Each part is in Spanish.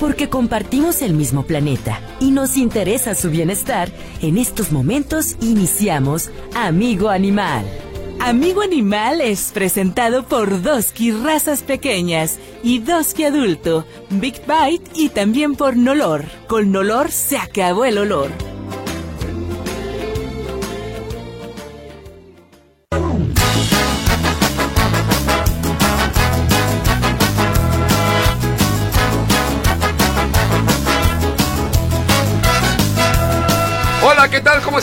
Porque compartimos el mismo planeta y nos interesa su bienestar, en estos momentos iniciamos Amigo Animal. Amigo Animal es presentado por Doski Razas Pequeñas y Doski Adulto, Big Bite y también por Nolor. Con Nolor se acabó el olor.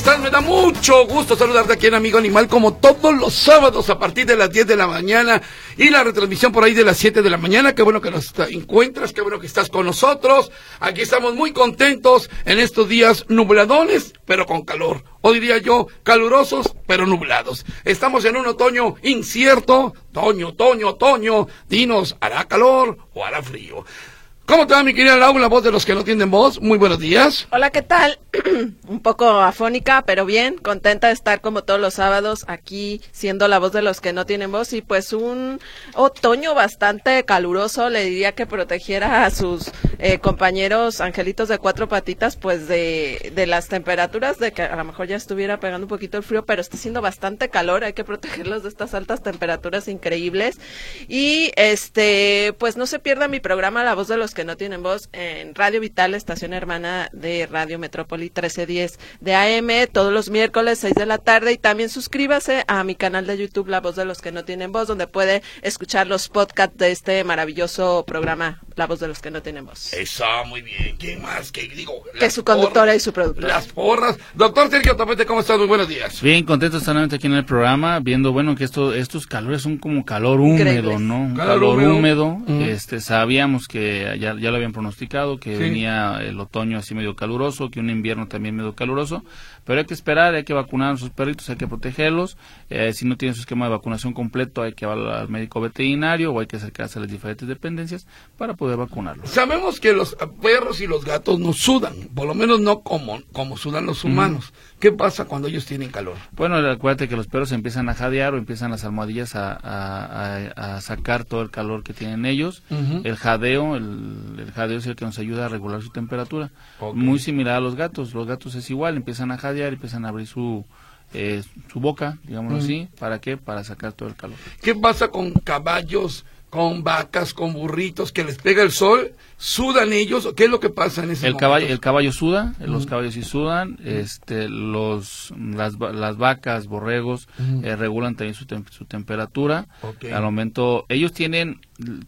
Me da mucho gusto saludarte aquí en Amigo Animal, como todos los sábados a partir de las 10 de la mañana y la retransmisión por ahí de las 7 de la mañana. Qué bueno que nos encuentras, qué bueno que estás con nosotros. Aquí estamos muy contentos en estos días nubladones, pero con calor. O diría yo, calurosos, pero nublados. Estamos en un otoño incierto. Otoño, otoño, otoño. Dinos, ¿hará calor o hará frío? ¿Cómo te va, mi querida Laura, la voz de los que no tienen voz? Muy buenos días. Hola, ¿qué tal? Un poco afónica, pero bien, contenta de estar como todos los sábados aquí siendo la voz de los que no tienen voz y pues un otoño bastante caluroso, le diría que protegiera a sus eh, compañeros angelitos de cuatro patitas pues de, de las temperaturas, de que a lo mejor ya estuviera pegando un poquito el frío, pero está haciendo bastante calor, hay que protegerlos de estas altas temperaturas increíbles y este pues no se pierda mi programa La voz de los que no tienen voz en Radio Vital, estación hermana de Radio Metrópoli 1310 de AM, todos los miércoles 6 de la tarde y también suscríbase a mi canal de YouTube La Voz de los que no tienen voz, donde puede escuchar los podcasts de este maravilloso programa La Voz de los que no tienen voz. Eso, muy bien. ¿Qué más? ¿Qué digo? Que su conductora y su productora. Las porras. Doctor Sergio Tapete, ¿cómo estás? Muy buenos días. Bien, contento estar nuevamente aquí en el programa, viendo, bueno, que esto, estos calores son como calor húmedo, ¿no? calor, húmedo. Este, sabíamos que ya, ya lo habían pronosticado, que venía el otoño así medio caluroso, que un invierno también medio caluroso, pero hay que esperar, hay que vacunar a sus perritos, hay que protegerlos. Eh, si no tienen su esquema de vacunación completo, hay que ir al médico veterinario o hay que acercarse a las diferentes dependencias para poder vacunarlos. Sabemos que los perros y los gatos no sudan, por lo menos no como, como sudan los humanos. ¿Qué pasa cuando ellos tienen calor? Bueno, acuérdate que los perros empiezan a jadear o empiezan las almohadillas a, a, sacar todo el calor que tienen ellos. El jadeo, el, jadeo es el que nos ayuda a regular su temperatura. Muy similar a los gatos. Los gatos es igual, empiezan a jadear, empiezan a abrir su, eh, su boca, digámoslo así. ¿Para qué? Para sacar todo el calor. ¿Qué pasa con caballos? con vacas, con burritos, que les pega el sol, sudan ellos, ¿qué es lo que pasa en ese el momento? caballo El caballo suda, los caballos sí sudan, este, los, las, las vacas, borregos, eh, regulan también su, su temperatura. Al momento, ellos tienen,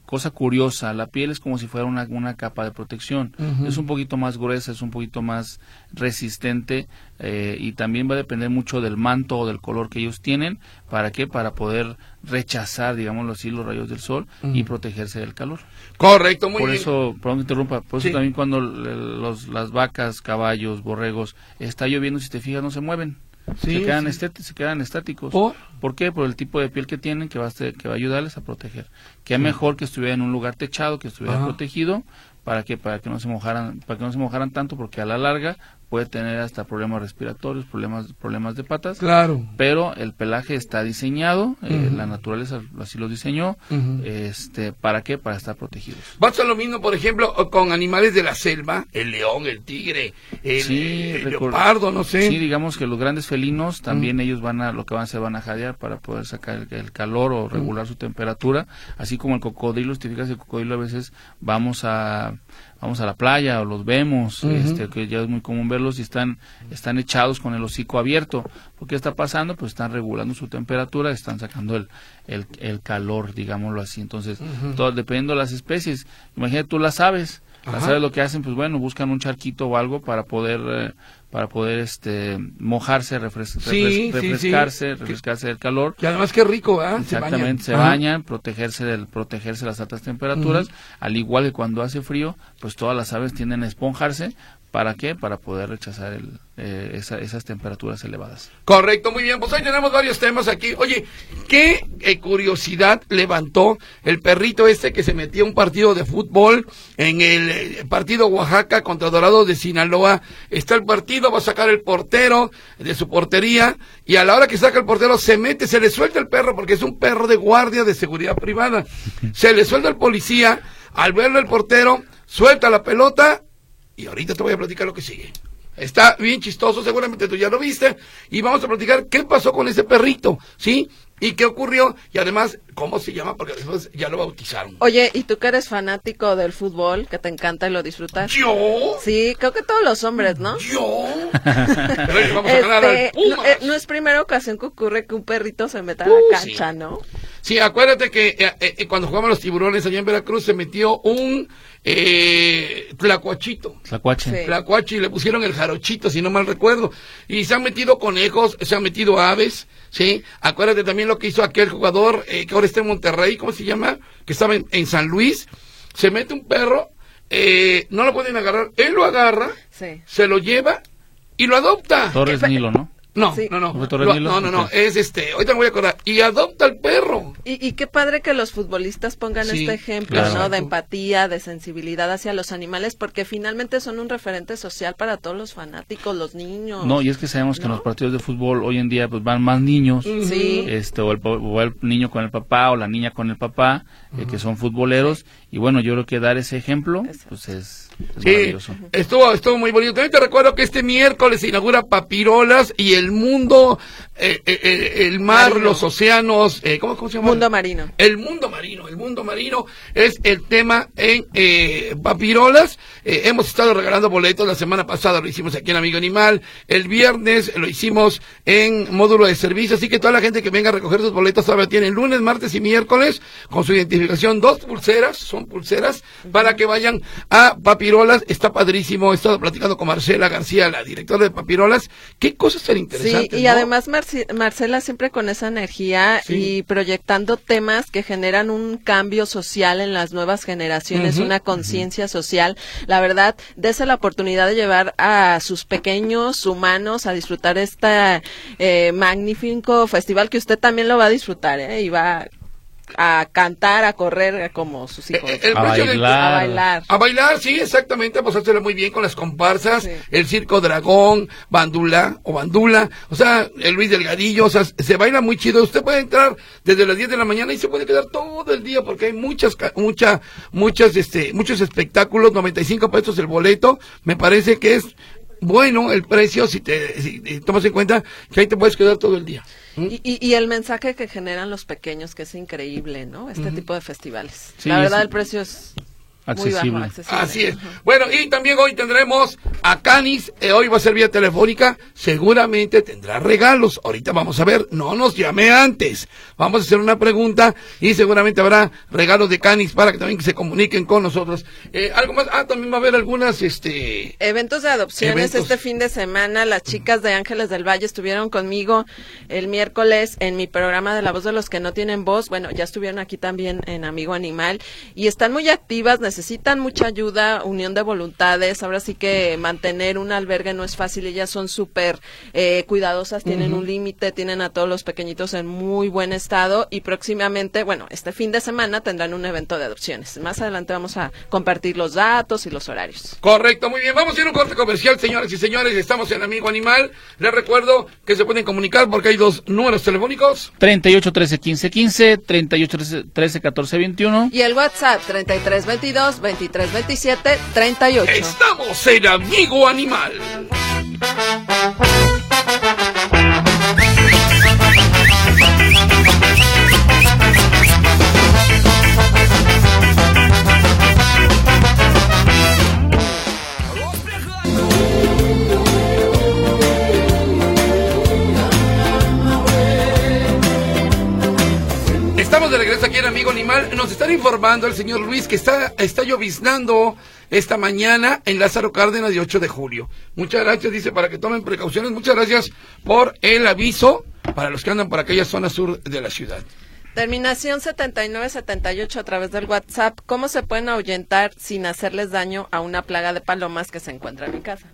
cosa curiosa, la piel es como si fuera una, una capa de protección. Es un poquito más gruesa, es un poquito más resistente eh, y también va a depender mucho del manto o del color que ellos tienen. ¿Para qué? Para poder rechazar, digámoslo así, los rayos del sol y protegerse del calor. Correcto, muy por bien. Eso, perdón interrumpa, por eso también cuando los, las vacas, caballos, borregos, está lloviendo, si te fijas, no se mueven. se, quedan se quedan estáticos. ¿Por? qué? Por el tipo de piel que tienen que va a, que va a ayudarles a proteger. Que es mejor que estuviera en un lugar techado, que estuviera protegido, para que para que no se mojaran, para que no se mojaran tanto, porque a la larga puede tener hasta problemas respiratorios, problemas problemas de patas. Claro. Pero el pelaje está diseñado, eh, la naturaleza así lo diseñó, este, ¿para qué? Para estar protegidos. Pasa lo mismo, por ejemplo, con animales de la selva, el león, el tigre, el, leopardo, no sé. Sí, digamos que los grandes felinos también ellos van a lo que van a hacer van a jadear para poder sacar el, calor o regular su temperatura, así como el cocodrilo, si te fijas el cocodrilo a veces vamos a vamos a la playa o los vemos, este, que ya es muy común verlos y están, están echados con el hocico abierto. ¿Por qué está pasando? Pues están regulando su temperatura, están sacando el, el, el calor, digámoslo así. Entonces, todo, dependiendo de las especies, imagínate tú las aves, las aves lo que hacen, pues bueno, buscan un charquito o algo para poder... Eh, para poder este mojarse, refrescarse, refrescarse del calor. Y además qué rico, ¿ah? Exactamente, se bañan, protegerse del protegerse de las altas temperaturas, al igual que cuando hace frío, pues todas las aves tienden a esponjarse ¿Para qué? Para poder rechazar el, eh, esas temperaturas elevadas. Correcto, muy bien. Pues ahí tenemos varios temas aquí. Oye, ¿qué eh, curiosidad levantó el perrito este que se metía a un partido de fútbol en el eh, partido Oaxaca contra Dorado de Sinaloa? Está el partido, va a sacar el portero de su portería y a la hora que saca el portero se mete, se le suelta el perro porque es un perro de guardia de seguridad privada. Se le suelta el policía, al verlo el portero suelta la pelota y ahorita te voy a platicar lo que sigue. Está bien chistoso, seguramente tú ya lo viste. Y vamos a platicar qué pasó con ese perrito, ¿sí? ¿Y qué ocurrió? Y además, ¿cómo se llama? Porque después ya lo bautizaron. Oye, ¿y tú que eres fanático del fútbol, que te encanta y lo disfrutas? ¿Yo? Sí, creo que todos los hombres, ¿no? ¿Yo? Pero vamos a ganar al Este, no, Pumas. eh, no es primera ocasión que ocurre que un perrito se meta a la Uh, cancha, ¿no? Sí, acuérdate que eh, eh, cuando jugaban los tiburones allá en Veracruz se metió un eh, tlacuachito. Tlacuache. Sí. Tlacuache y le pusieron el jarochito, si no mal recuerdo. Y se han metido conejos, se han metido aves, ¿sí? Acuérdate también lo que hizo aquel jugador eh, que ahora está en Monterrey, ¿cómo se llama? Que estaba en, en San Luis. Se mete un perro, eh, no lo pueden agarrar, él lo agarra, Sí. se lo lleva y lo adopta. Torres Nilo, ¿no? No, Sí. no, no. No, no, no, Ok. es este, ahorita me voy a acordar. Y adopta al perro. Y, y qué padre que los futbolistas pongan Sí, este ejemplo, claro. ¿no? De empatía, de sensibilidad hacia los animales, porque finalmente son un referente social para todos los fanáticos, los niños. No, y es que sabemos que en los partidos de fútbol hoy en día pues van más niños. Sí. Este, o, el, o el niño con el papá o la niña con el papá, eh, que son futboleros. Y bueno, yo creo que dar ese ejemplo, Exacto. pues es, es Sí, estuvo, estuvo muy bonito. También te recuerdo que este miércoles se inaugura Papirolas y el mundo, eh, eh, eh, el mar, Marino. los océanos, eh, ¿cómo, cómo se llama? Mundo marino. El mundo marino, el mundo marino es el tema en eh, Papirolas. Eh, hemos estado regalando boletos, la semana pasada lo hicimos aquí en Amigo Animal, el viernes lo hicimos en módulo de servicio, así que toda la gente que venga a recoger sus boletos todavía tienen lunes, martes y miércoles con su identificación, dos pulseras, son pulseras, para que vayan a Papirolas. Está padrísimo, he estado platicando con Marcela García, la directora de Papirolas. Qué cosas tan Sí, interesantes. y ¿no? además Marci- Marcela siempre con esa energía Sí. y proyectando temas que generan un cambio social en las nuevas generaciones, una conciencia social. La verdad, dese la oportunidad de llevar a sus pequeños humanos a disfrutar este eh, magnífico festival que usted también lo va a disfrutar ¿eh? y va a cantar, a correr como sus hijos. Eh, el A de- bailar. a bailar. A bailar, sí, exactamente, pues hacerlo muy bien con las comparsas, Sí. el circo dragón, bandula o bandula, o sea, el Luis Delgadillo, o sea, se baila muy chido. Usted puede entrar desde las 10 de la mañana y se puede quedar todo el día porque hay muchas, ca- mucha, muchas, este, muchos espectáculos, 95 pesos el boleto, me parece que es bueno el precio si te, si, si tomas en cuenta que ahí te puedes quedar todo el día. Y, y- y el mensaje que generan los pequeños, que es increíble, ¿no? Este tipo de festivales. Sí, la verdad, el precio es Accesible. muy bajo, accesible. Así es. Ajá. Bueno, y también hoy tendremos a Canis, eh, hoy va a ser vía telefónica, seguramente tendrá regalos. Ahorita vamos a ver, no nos llame antes. Vamos a hacer una pregunta y seguramente habrá regalos de Canis para que también se comuniquen con nosotros. Eh, algo más, ah, también va a haber algunas, este, Eventos de adopciones Eventos. este fin de semana. Las chicas de Ángeles del Valle estuvieron conmigo el miércoles en mi programa de La Voz de los que no tienen voz. Bueno, ya estuvieron aquí también en Amigo Animal y están muy activas, necesitan mucha ayuda, unión de voluntades. Ahora sí que mantener un albergue no es fácil. Ellas son súper eh, cuidadosas, tienen un límite, tienen a todos los pequeñitos en muy buen estado y próximamente, bueno, este fin de semana tendrán un evento de adopciones. Más adelante vamos a compartir los datos y los horarios. Correcto, muy bien. Vamos a ir a un corte comercial, señores y señores. Estamos en Amigo Animal. Les recuerdo que se pueden comunicar porque hay dos números telefónicos. 38 13 15 15, 38 13, 13 14 21. Y el WhatsApp 3322 2327 38. Estamos en Amigo Animal. Animal. Nos están informando el señor Luis que está, está lloviznando esta mañana en Lázaro Cárdenas de 8 de julio. Muchas gracias, dice, para que tomen precauciones. Muchas gracias por el aviso para los que andan por aquella zona sur de la ciudad. Terminación 7978 a través del WhatsApp. ¿Cómo se pueden ahuyentar sin hacerles daño a una plaga de palomas que se encuentra en mi casa?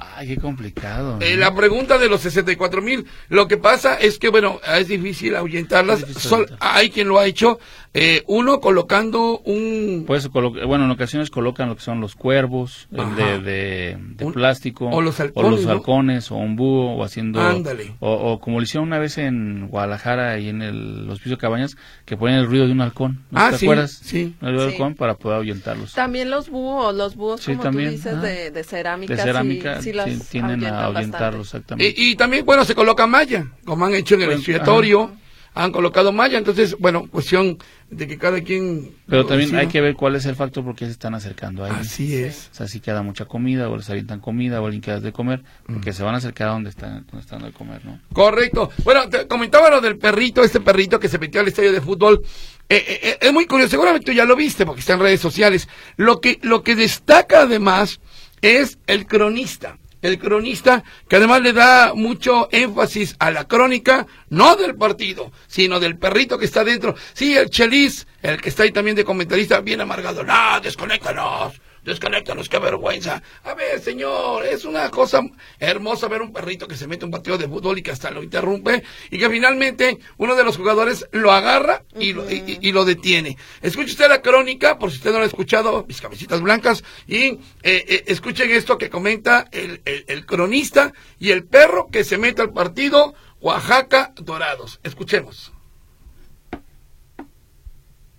Ay, qué complicado. Eh, ¿eh? la pregunta de los 64 mil, lo que pasa es que, bueno, es difícil ahuyentarlas. Es difícil Sol- hay quien lo ha hecho, eh, uno colocando un... Pues, colo- bueno, en ocasiones colocan lo que son los cuervos el Ajá. de, de, de Un- plástico. o los halcones, ¿no? halcones, o un búho, o haciendo... Ándale. O, o como lo hicieron una vez en Guadalajara y en el Hospicio de Cabañas, que ponen el ruido de un halcón. ¿No Ah, te sí, acuerdas? sí. El ruido del Sí. halcón para poder ahuyentarlos. También los búhos, los búhos, Sí, como también, tú dices, de, de cerámica. De cerámica, sí, tienden a ahuyentarlos, bastante. exactamente. Y, y también, bueno, se coloca malla, como han hecho en el expiatorio, han colocado malla, entonces, bueno, cuestión de que cada quien... Pero también hay que ver cuál es el factor porque se están acercando ahí. Así es. O sea, si queda mucha comida o les avientan comida o alguien queda de comer, porque se van a acercar a donde están, donde están de comer, ¿no? Correcto. Bueno, te comentaba lo del perrito, este perrito que se metió al estadio de fútbol. Eh, eh, eh, es muy curioso, seguramente tú ya lo viste porque está en redes sociales. Lo que, lo que destaca además es el cronista. El cronista que además le da mucho énfasis a la crónica, no del partido, sino del perrito que está dentro. Sí, el Chelis, el que está ahí también de comentarista, bien amargado. No, desconéctanos. Desconéctanos, qué vergüenza. A ver, señor, es una cosa hermosa ver un perrito que se mete un partido de fútbol y que hasta lo interrumpe y que finalmente uno de los jugadores lo agarra y, lo, y, y- y lo detiene. Escuche usted la crónica, por si usted no lo ha escuchado, mis cabecitas blancas, y eh, eh, escuchen esto que comenta el, el- el cronista y el perro que se mete al partido Oaxaca Dorados. Escuchemos.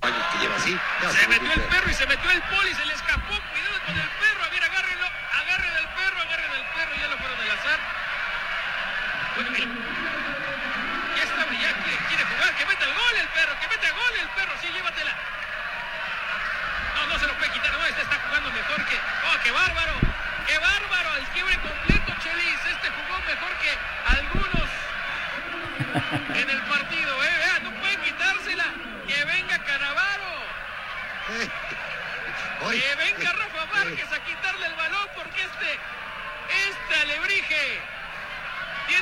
años que lleva así. Ya Se metió el perro. perro y se metió el poli, se le escapó. Con el perro. A ver, agárrenlo. Agarren al perro, agarren al perro. Ya lo fueron a lanzar. Bueno, mira. Ya está ya quiere, quiere jugar. Que meta el gol el perro. Que meta gol el perro. Sí, llévatela. No, no se lo puede quitar. No, este está jugando mejor que. ¡Oh, qué bárbaro! ¡Qué bárbaro! El quiebre completo, Chelis. Este jugó mejor que algunos en el partido, ¿eh? Vea, no pueden quitársela. Que venga Canavaro. Eh. Oye, Que venga Rafa Márquez a quitarle el balón porque este, este alebrije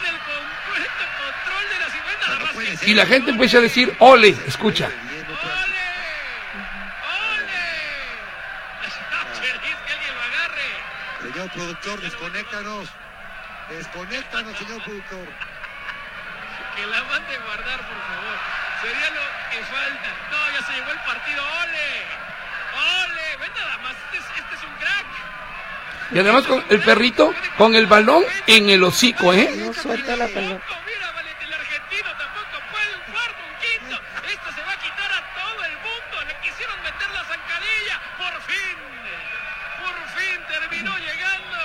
tiene el completo control de la 50 No nada más que-. Y la gente empieza a decir, ole, escucha. bien, otra- ¡Ole! ¡Ole! Chelis, que alguien lo agarre. Señor productor, desconéctanos. Desconéctanos, señor productor. Que la mande a guardar, por favor. Sería lo que falta. No, ya se llegó el partido. ¡Ole! ¡Ole! Ven nada más. Este es, este es un crack. Y además con el perrito con el balón en el hocico, ¿eh? No suelta la pelota. Mira, Valentín, el argentino tampoco puede un cuarto, un quinto. Esto se va a quitar a todo el mundo. Le quisieron meter la zancadilla. Por fin. Por fin terminó llegando.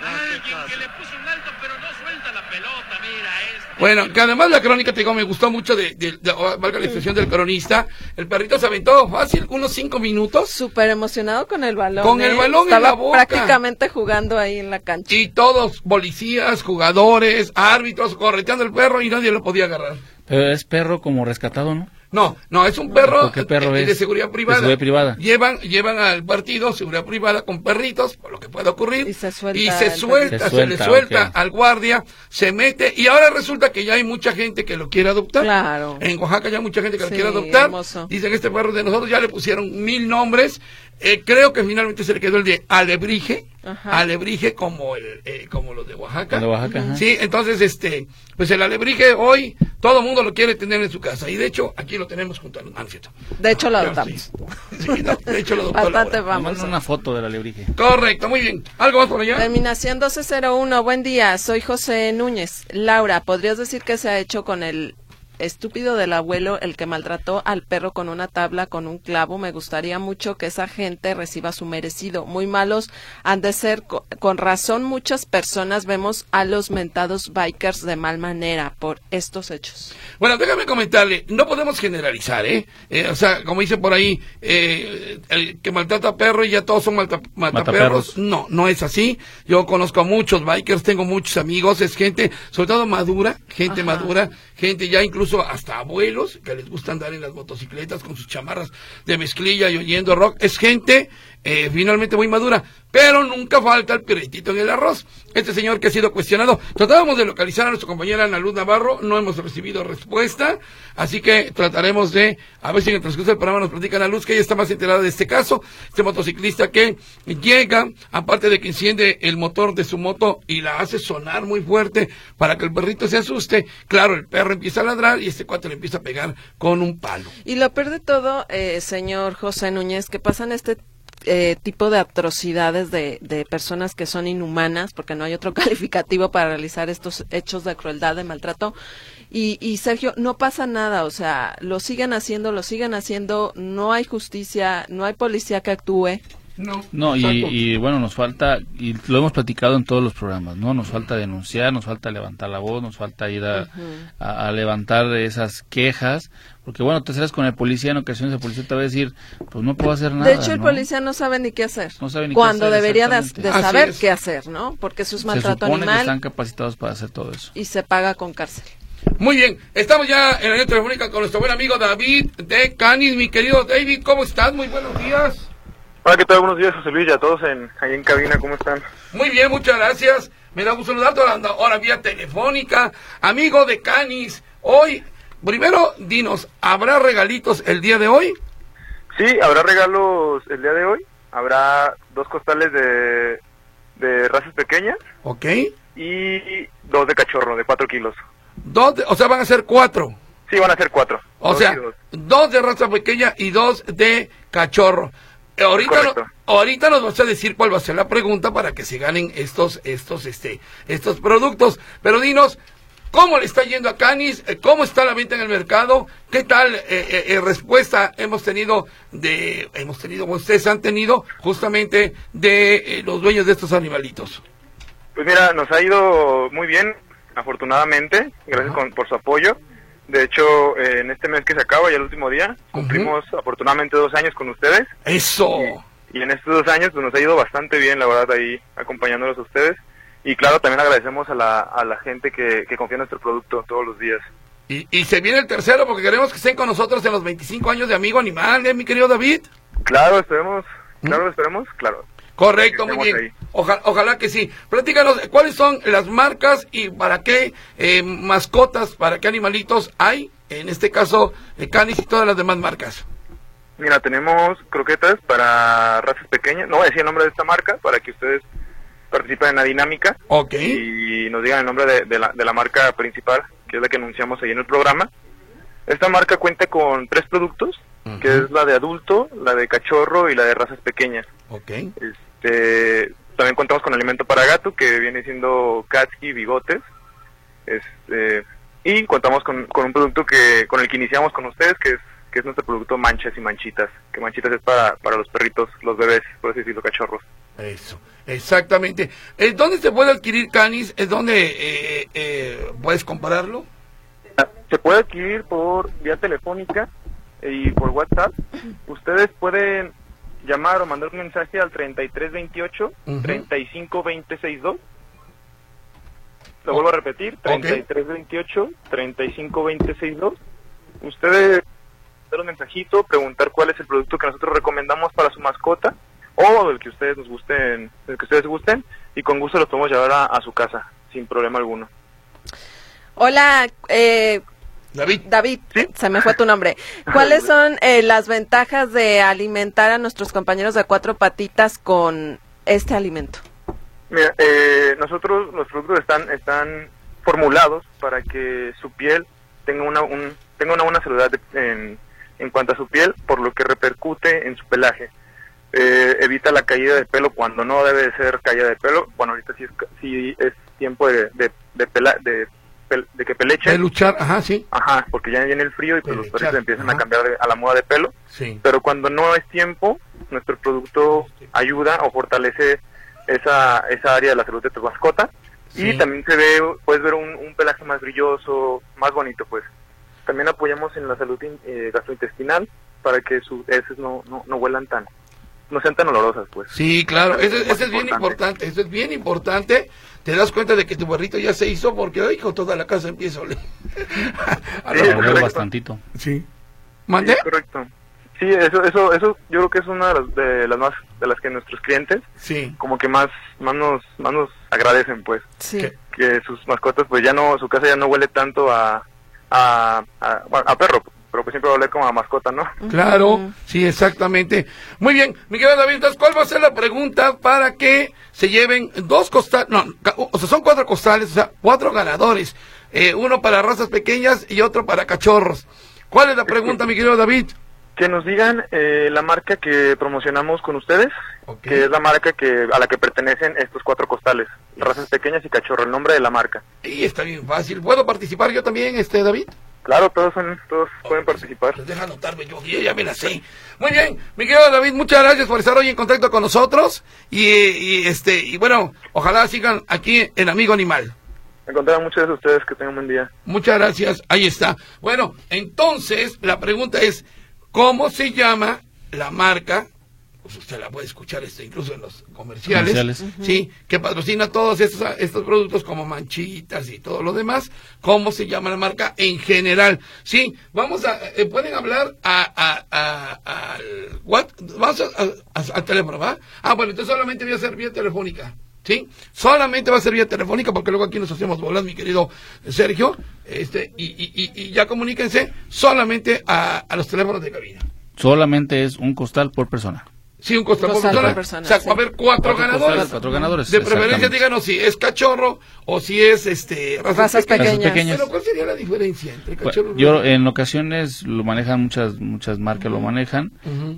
Alguien que le puso un alto, pero no suelta la pelota. Mira, este. Bueno, que además la crónica, te digo, me gustó mucho de, de- de- oh, valga la expresión del cronista. El perrito se aventó fácil, unos cinco minutos. Súper emocionado con el balón. Con el ¿eh? balón en la boca. prácticamente jugando ahí en la cancha. Y todos, policías, jugadores, árbitros, correteando el perro y nadie lo podía agarrar. Pero es perro como rescatado, ¿no? No, no, es un perro, ¿Por qué perro de es? seguridad De privada. seguridad privada. Llevan, llevan al partido seguridad privada con perritos, por lo que pueda ocurrir. Y se suelta Y se el suelta, se, Se le suelta, al guardia, se mete. Y ahora resulta que ya hay mucha gente que lo quiere adoptar. Claro. En Oaxaca ya hay mucha gente que lo quiere adoptar. hermoso. Dicen que este perro de nosotros ya le pusieron mil nombres. Eh, creo que finalmente se le quedó el de Alebrije. Ajá. Alebrije como el, eh, como los de Oaxaca. De Oaxaca. Sí, entonces, este, pues el alebrije hoy, todo el mundo lo quiere tener en su casa. Y de hecho, aquí lo tenemos junto a los... Ah, cierto. De hecho, lo Pero adoptamos. Sí, Sí, no, de hecho lo adoptó Bastante vamos. una foto del alebrije. Correcto, muy bien. ¿Algo más por allá? Terminación 1201. Buen día, soy José Núñez. Laura, ¿podrías decir qué se ha hecho con el estúpido del abuelo, el que maltrató al perro con una tabla, con un clavo? Me gustaría mucho que esa gente reciba su merecido. Muy malos han de ser. co- Con razón, muchas personas vemos a los mentados bikers de mal manera por estos hechos. Bueno, déjame comentarle, no podemos generalizar, ¿eh? Eh, o sea, como dicen por ahí, eh, el que maltrata a perro y ya todos son malta- mataperros. Mataperros. No, no es así. Yo conozco a muchos bikers, tengo muchos amigos, es gente, sobre todo madura, gente Ajá. madura, gente ya incluso hasta abuelos que les gusta andar en las motocicletas con sus chamarras de mezclilla y oyendo rock. Es gente eh, finalmente muy madura. Pero nunca falta el piritito en el arroz. Este señor que ha sido cuestionado, tratábamos de localizar a nuestra compañera Ana Luz Navarro, no hemos recibido respuesta, así que trataremos de, a ver si en el transcurso del programa nos platica Ana Luz, que ella está más enterada de este caso, este motociclista que llega, aparte de que enciende el motor de su moto y la hace sonar muy fuerte para que el perrito se asuste, claro, el perro empieza a ladrar y este cuate le empieza a pegar con un palo. Y lo peor de todo, eh, señor José Núñez, que pasan este eh, tipo de atrocidades de, de personas que son inhumanas, porque no hay otro calificativo para realizar estos hechos de crueldad, de maltrato. Y, y Sergio, no pasa nada, o sea, lo siguen haciendo, lo siguen haciendo, no hay justicia, no hay policía que actúe. No, No, y, y bueno, nos falta, y lo hemos platicado en todos los programas, ¿no? Nos falta denunciar, nos falta levantar la voz, nos falta ir a, a- a levantar esas quejas, porque bueno, te sales con el policía, en ocasiones el policía te va a decir, pues no puedo hacer nada. de hecho, el ¿no? policía no sabe ni qué hacer. No sabe ni qué cuando hacer, debería de, saber qué hacer, ¿no? Porque eso es Se maltrato que animal están capacitados para hacer todo eso. y se paga con cárcel. Muy bien, estamos ya en la línea telefónica con nuestro buen amigo David de Canis. Mi querido David, ¿cómo estás? Muy buenos días. Hola, ¿qué tal? Buenos días, José Luis, y a todos en, ahí en cabina, ¿cómo están? Muy bien, muchas gracias. Me da gusto saludarte ahora, ahora vía telefónica. Amigo de Canis, hoy, primero, dinos, ¿habrá regalitos el día de hoy? Sí, habrá regalos el día de hoy. Habrá dos costales de, de razas pequeñas ¿Ok? y dos de cachorro, de cuatro kilos. Dos, de- o sea, van a ser cuatro. Sí, van a ser cuatro. O Dos sea, dos. dos de raza pequeña y dos de cachorro. Eh, Ahorita, no- ahorita nos vas a decir cuál va a ser la pregunta para que se ganen estos, estos, este, estos productos. Pero dinos, ¿cómo le está yendo a Canis? Eh, ¿Cómo está la venta en el mercado? ¿Qué tal eh, eh, eh, respuesta hemos tenido de, hemos tenido, ustedes han tenido justamente de eh, los dueños de estos animalitos? Pues mira, nos ha ido muy bien, afortunadamente, gracias con- por su apoyo. De hecho, eh, en este mes que se acaba, ya el último día, cumplimos afortunadamente dos años con ustedes. Eso. Y en estos dos años pues, nos ha ido bastante bien, la verdad, ahí acompañándolos a ustedes. Y claro, también agradecemos a la, a la gente que, que confía en nuestro producto todos los días. Y, y se viene el tercero porque queremos que estén con nosotros en los 25 años de Amigo Animal, ¿eh, mi querido David? Claro, esperemos, claro, lo esperemos, claro. Correcto, muy bien. ahí. Oja- ojalá que sí. Platícanos, ¿cuáles son las marcas y para qué eh, mascotas, para qué animalitos hay? En este caso, eh, Canis y todas las demás marcas. Mira, tenemos croquetas para razas pequeñas. No voy a decir el nombre de esta marca para que ustedes participen en la dinámica y nos digan el nombre de, de la, de la marca principal, que es la que anunciamos ahí en el programa. Esta marca cuenta con tres productos, que es la de adulto, la de cachorro y la de razas pequeñas. Ok. Este, también contamos con alimento para gato que viene siendo Katsky bigotes. Este, y contamos con, con un producto que con el que iniciamos con ustedes que es que es nuestro producto manchas y manchitas. Que manchitas es para, para los perritos, los bebés, por así decirlo, cachorros. Eso, exactamente. Eh, ¿Dónde se puede adquirir Canis? ¿Es donde eh, eh, puedes compararlo? Ah, Se puede adquirir por vía telefónica y por WhatsApp. Ustedes pueden llamar o mandar un mensaje al 3328 Ujú. 35262. Lo vuelvo a repetir, Ok. 3328 35262. Ustedes dar un mensajito, preguntar cuál es el producto que nosotros recomendamos para su mascota o el que ustedes nos gusten, el que ustedes gusten y con gusto los podemos llevar a, a su casa sin problema alguno. Hola, eh, David. David, Sí. se me fue tu nombre. ¿Cuáles son eh, las ventajas de alimentar a nuestros compañeros de cuatro patitas con este alimento? Mira, eh, nosotros los productos están están formulados para que su piel tenga una un, tenga una buena salud en, en cuanto a su piel, por lo que repercute en su pelaje. Eh, evita la caída de pelo cuando no debe de ser caída de pelo. Bueno, ahorita sí es, sí es tiempo de, de, de, pela- de, que pelechen. De luchar, ajá, sí. Ajá, porque ya viene el frío y pues los perritos empiezan ajá. a cambiar de- a la moda de pelo Sí. pero cuando no es tiempo, nuestro producto ayuda o fortalece esa, esa área de la salud de tu mascota. Sí. Y también se ve, puedes ver un, un pelaje más brilloso, más bonito, pues. También apoyamos en la salud eh, gastrointestinal para que sus heces no, no, no huelan tan, no sean tan olorosas, pues. Sí, claro, eso, Más eso es bien importante, eso es bien importante. Te das cuenta de que tu perrito ya se hizo porque, ay, hijo, toda la casa empieza a oler. A Sí, lo bastantito. Sí. ¿Mandé? Sí, correcto. Sí, eso, eso, eso yo creo que es una de las, de las más, de las que nuestros clientes Sí. como que más, más nos, más nos agradecen, pues. Sí. Que sus mascotas pues ya no su casa ya no huele tanto a a, a, bueno, a perro pero pues siempre va a oler como a mascota no Claro, sí, exactamente. Muy bien, mi querido David, entonces, ¿cuál va a ser la pregunta para que se lleven dos costales? No, ca- o sea, son cuatro costales, o sea, cuatro ganadores. Eh, uno para razas pequeñas y otro para cachorros. ¿Cuál es la pregunta, mi querido David? que nos digan eh, la marca que promocionamos con ustedes que es la marca que a la que pertenecen estos cuatro costales razas pequeñas y cachorro el nombre de la marca Y está bien fácil. ¿Puedo participar yo también, este David? Claro todos son todos pueden participar Pues deja anotarme yo, yo ya me la sé. Muy bien, mi querido David, muchas gracias por estar hoy en contacto con nosotros. Y, y, este, y bueno, ojalá sigan aquí en Amigo Animal. me contaron muchas de ustedes que tengan un buen día Muchas gracias, ahí está. Bueno, entonces la pregunta es, ¿cómo se llama la marca? Pues usted la puede escuchar este, incluso en los comerciales, Comerciales. sí, que patrocina todos estos, estos productos como manchitas y todo lo demás. ¿Cómo se llama la marca en general? Sí, vamos a, eh, pueden hablar a, a, a- al, what? Vamos a- a- a- al teléfono, ¿va? Ah, bueno, entonces solamente voy a hacer vía telefónica. ¿Sí? Solamente va a ser vía telefónica porque luego aquí nos hacemos bolas, mi querido Sergio. Este, y, y, y, y ya comuníquense solamente a, a los teléfonos de cabina. Solamente es un costal por persona. Sí, un costal por persona. por persona, o sea, sí. va a haber cuatro, Cuatro ganadores. costales, cuatro ganadores, De preferencia, díganos si es cachorro o si es este razas, Razas pequeñas. Pero ¿cuál sería la diferencia entre cachorro y yo en ocasiones lo manejan muchas muchas marcas lo manejan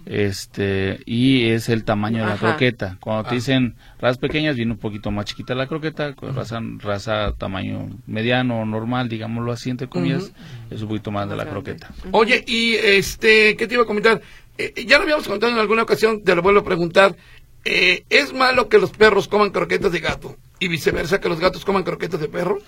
este y es el tamaño de la croqueta cuando Ah. te dicen razas pequeñas viene un poquito más chiquita la croqueta con raza raza tamaño mediano o normal digámoslo así entre comillas es un poquito más de la croqueta Oye, y este, ¿qué te iba a comentar? Eh, ya lo habíamos comentado en alguna ocasión, te lo vuelvo a preguntar. Eh, ¿Es malo que los perros coman croquetas de gato y viceversa que los gatos coman croquetas de perro?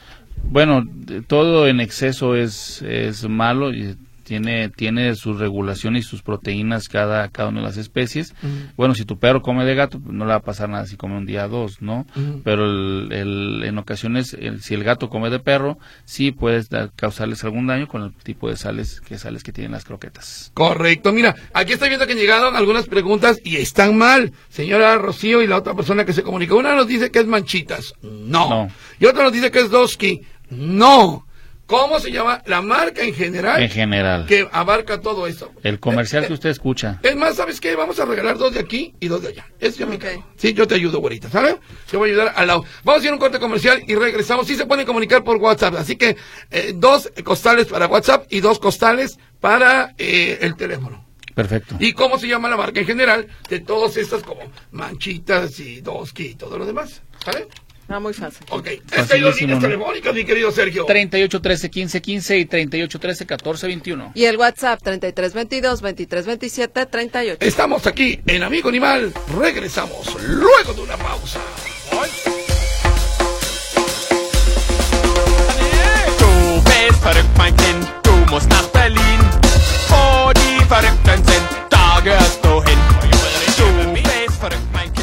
Bueno, todo en exceso es, es malo y tiene, tiene sus regulaciones y sus proteínas cada, cada una de las especies. Bueno, si tu perro come de gato, pues no le va a pasar nada si come un día o dos, ¿no? Pero el, el- en ocasiones, el- si el gato come de perro, sí puedes dar- causarles algún daño con el tipo de sales que sales que tienen las croquetas. Correcto, mira, aquí estoy viendo que llegaron algunas preguntas y están mal. Señora Rocío y la otra persona que se comunica. Una nos dice que es manchitas. No. No. Y otra nos dice que es Dosky. No. ¿Cómo se llama la marca en general? En general. Que abarca todo eso. El comercial Eh, que eh, usted escucha. Es más, ¿sabes qué? Vamos a regalar dos de aquí y dos de allá. Eso yo me Ok. encargo. Sí, yo te ayudo, güerita, ¿sabes? Te voy a ayudar al lado. Vamos a ir a un corte comercial y regresamos. Sí se pueden comunicar por WhatsApp. Así que eh, dos costales para WhatsApp y dos costales para eh, el teléfono. Perfecto. ¿Y cómo se llama la marca en general de todas estas como manchitas y doski y todo lo demás? ¿Sale? Está muy fácil. Ok. Estas son Facilísimo, líneas ¿no? telefónicas, mi querido Sergio. 38 13 15 15 y 38 13 14 21. Y el WhatsApp 3322 2327 38. Estamos aquí en Amigo Animal. Regresamos luego de una pausa. Du bist verrückt, mein Kind, du musst nach Berlin. Wo die Verrückten sind, da gehörst du hin. Du bist verrückt, mein Kind,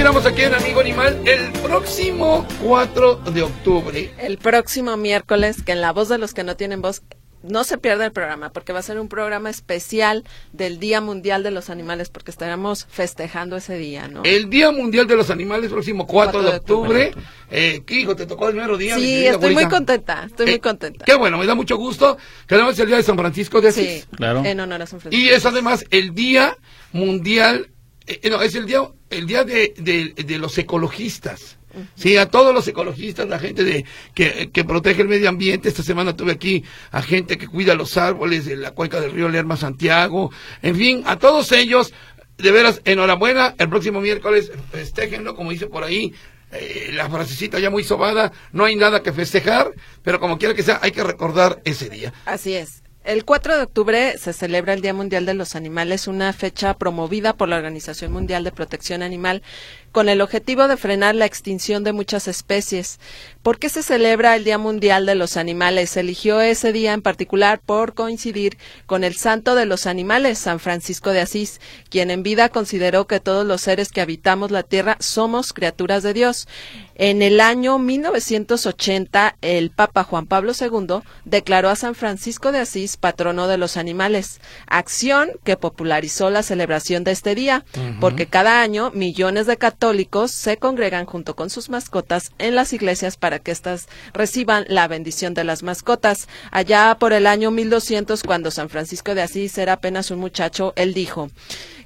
Continuamos aquí en Amigo Animal el próximo 4 de octubre. El próximo miércoles, que en La Voz de los que no tienen voz, no se pierda el programa, porque va a ser un programa especial del Día Mundial de los Animales, porque estaremos festejando ese día, ¿no? El Día Mundial de los Animales, próximo 4, 4 de de octubre. octubre. Eh, ¿qué hijo? ¿Te tocó el mero día? mi sí, querida estoy muy contenta, estoy Eh, muy contenta. Qué bueno, me da mucho gusto. Que además es el día de San Francisco de Asís. Sí, Claro. en honor a San Francisco. Y es además el Día Mundial, eh, no, es el Día, el día de, de- de los ecologistas. Sí, a todos los ecologistas, la gente de que, que protege el medio ambiente. Esta semana tuve aquí a gente que cuida los árboles de la cuenca del río Lerma Santiago. En fin, a todos ellos, de veras, enhorabuena. El próximo miércoles festéjenlo, como dice por ahí. eh, la frasecita ya muy sobada, no hay nada que festejar, pero como quiera que sea, hay que recordar ese día. Así es. El 4 de octubre se celebra el Día Mundial de los Animales, una fecha promovida por la Organización Mundial de Protección Animal con el objetivo de frenar la extinción de muchas especies. ¿Por qué se celebra el Día Mundial de los Animales? Se eligió ese día en particular por coincidir con el santo de los animales, San Francisco de Asís, quien en vida consideró que todos los seres que habitamos la tierra somos criaturas de Dios. En el año 1980, el Papa Juan Pablo II declaró a San Francisco de Asís patrono de los animales, acción que popularizó la celebración de este día, porque cada año millones de católicos se congregan junto con sus mascotas en las iglesias para que éstas reciban la bendición de las mascotas. Allá por el año 1200, cuando San Francisco de Asís era apenas un muchacho, él dijo,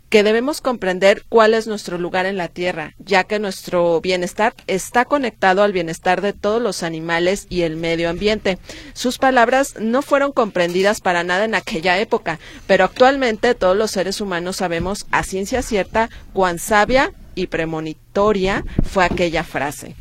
que debemos comprender cuál es nuestro lugar en la Tierra, ya que nuestro bienestar está conectado al bienestar de todos los animales y el medio ambiente. Sus palabras no fueron comprendidas para nada en aquella época, pero actualmente todos los seres humanos sabemos a ciencia cierta cuán sabia y premonitoria fue aquella frase.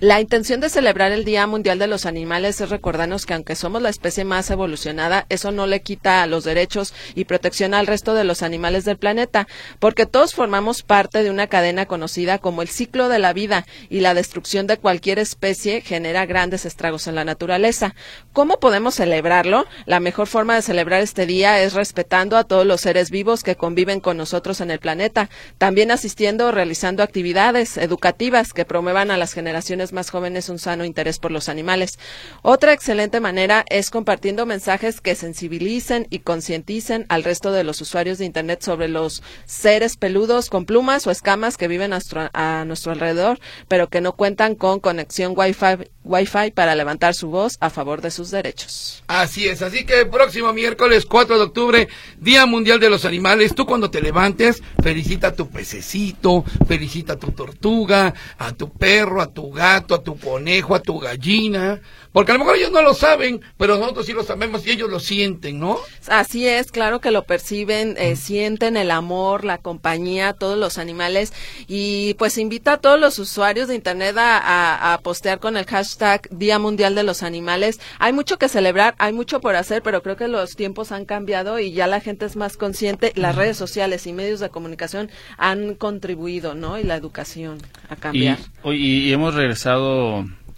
La intención de celebrar el Día Mundial de los Animales es recordarnos que aunque somos la especie más evolucionada, eso no le quita los derechos y protección al resto de los animales del planeta, porque todos formamos parte de una cadena conocida como el ciclo de la vida y la destrucción de cualquier especie genera grandes estragos en la naturaleza. ¿Cómo podemos celebrarlo? La mejor forma de celebrar este día es respetando a todos los seres vivos que conviven con nosotros en el planeta, también asistiendo o realizando actividades educativas que promuevan a las generaciones más jóvenes un sano interés por los animales. Otra excelente manera es compartiendo mensajes que sensibilicen y concienticen al resto de los usuarios de Internet sobre los seres peludos con plumas o escamas que viven a nuestro, alrededor, pero que no cuentan con conexión Wi-Fi, Wi-Fi para levantar su voz a favor de sus derechos. Así es, así que próximo miércoles 4 de octubre, Día Mundial de los Animales, tú cuando te levantes, felicita a tu pececito, felicita a tu tortuga, a tu perro, a tu gato, a tu conejo, a tu gallina, porque a lo mejor ellos no lo saben, pero nosotros sí lo sabemos y ellos lo sienten, ¿no? Así es, claro que lo perciben, eh, sienten el amor, la compañía, todos los animales y pues invita a todos los usuarios de internet a, a- a postear con el hashtag Día Mundial de los Animales. Hay mucho que celebrar, hay mucho por hacer, pero creo que los tiempos han cambiado y ya la gente es más consciente. Las redes sociales y medios de comunicación han contribuido, ¿no? Y la educación a Y, cambiar. oye, y hemos regresado,